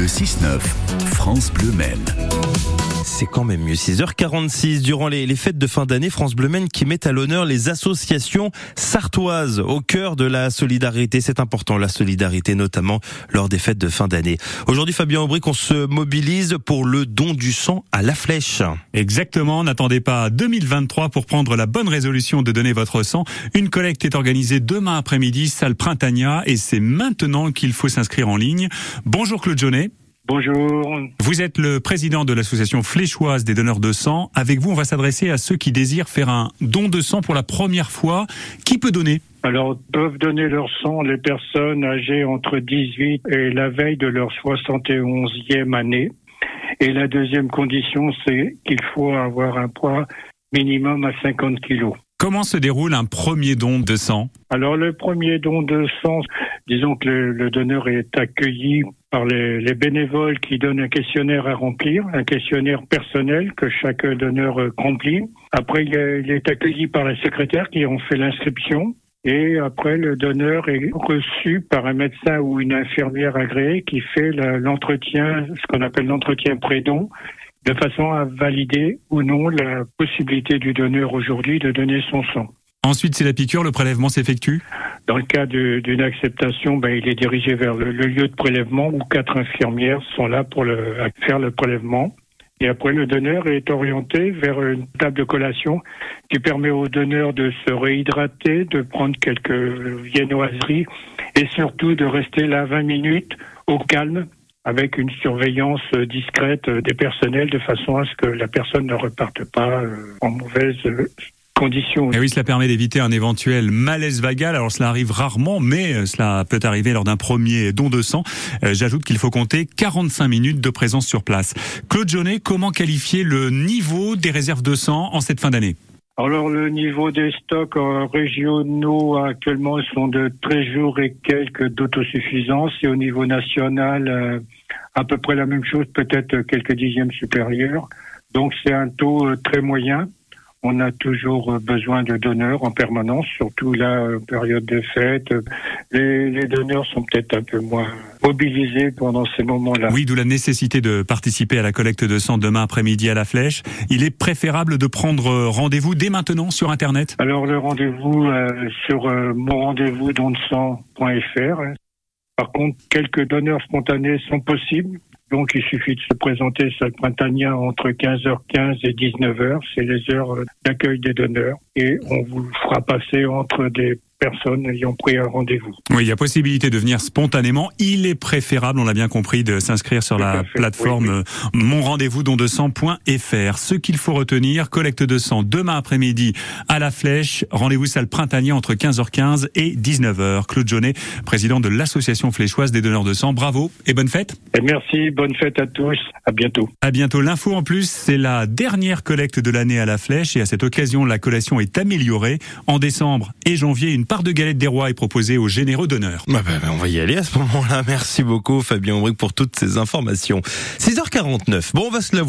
Le 6-9, France Bleu Maine. C'est quand même mieux. 6h46, durant les, fêtes de fin d'année, France Bleu qui met à l'honneur les associations sartoises au cœur de la solidarité. C'est important, la solidarité, notamment lors des fêtes de fin d'année. Aujourd'hui, Fabien Aubry, on se mobilise pour le don du sang à la flèche. Exactement. N'attendez pas 2023 pour prendre la bonne résolution de donner votre sang. Une collecte est organisée demain après-midi, salle Printania, et c'est maintenant qu'il faut s'inscrire en ligne. Bonjour Claude Jaunet. Bonjour. Vous êtes le président de l'association fléchoise des donneurs de sang. Avec vous, on va s'adresser à ceux qui désirent faire un don de sang pour la première fois. Qui peut donner? Alors, peuvent donner leur sang les personnes âgées entre 18 et la veille de leur 71e année. Et la deuxième condition, c'est qu'il faut avoir un poids minimum à 50 kilos. Comment se déroule un premier don de sang? Alors le premier don de sang, disons que le, le donneur est accueilli par les, les, bénévoles qui donnent un questionnaire à remplir, un questionnaire personnel que chaque donneur remplit. Après, il est, il est accueilli par les secrétaires qui ont fait l'inscription. Et après, le donneur est reçu par un médecin ou une infirmière agréée qui fait l'entretien, ce qu'on appelle l'entretien pré-don, de façon à valider ou non la possibilité du donneur aujourd'hui de donner son sang. Ensuite, c'est la piqûre, le prélèvement s'effectue Dans le cas d'une acceptation, ben, il est dirigé vers le, lieu de prélèvement où quatre infirmières sont là pour le, faire le prélèvement. Et après, le donneur est orienté vers une table de collation qui permet au donneur de se réhydrater, de prendre quelques viennoiseries et surtout de rester là 20 minutes au calme avec une surveillance discrète des personnels de façon à ce que la personne ne reparte pas en mauvaise conditions. Et oui, cela permet d'éviter un éventuel malaise vagal. Alors cela arrive rarement, mais cela peut arriver lors d'un premier don de sang. J'ajoute qu'il faut compter 45 minutes de présence sur place. Claude Jaunet, comment qualifier le niveau des réserves de sang en cette fin d'année? Alors le niveau des stocks régionaux actuellement sont de 13 jours et quelques d'autosuffisance et au niveau national à peu près la même chose, peut-être quelques dixièmes supérieurs. Donc c'est un taux très moyen. On a toujours besoin de donneurs en permanence, surtout là, période de fête. Les, les donneurs sont peut-être un peu moins mobilisés pendant ces moments-là. Oui, d'où la nécessité de participer à la collecte de sang demain après-midi à la Flèche. Il est préférable de prendre rendez-vous dès maintenant sur Internet Alors le rendez-vous euh, sur euh, mon rendez-vous sang.fr. Par contre, quelques donneurs spontanés sont possibles. Donc, il suffit de se présenter sur le Printania entre 15h15 et 19h. C'est les heures d'accueil des donneurs. Et on vous fera passer entre des personnes ayant pris un rendez-vous. Oui, il y a possibilité de venir spontanément. Il est préférable, on l'a bien compris, de s'inscrire sur la plateforme oui, oui. monrendez-vous-don-de-sang.fr. Ce qu'il faut retenir, collecte de sang demain après-midi à la Flèche. Rendez-vous salle Printanier entre 15h15 et 19h. Claude Jaunet, président de l'association fléchoise des donneurs de sang. Bravo et bonne fête. Et merci, bonne fête à tous. À bientôt. À bientôt. L'info en plus, c'est la dernière collecte de l'année à la Flèche et à cette occasion, la collation est améliorée. En décembre et janvier, une part de galette des rois est proposée aux généreux donneurs. Bah bah, on va y aller à ce moment-là. Merci beaucoup Fabien Aubry pour toutes ces informations. 6h49. Bon, on va se l'avouer.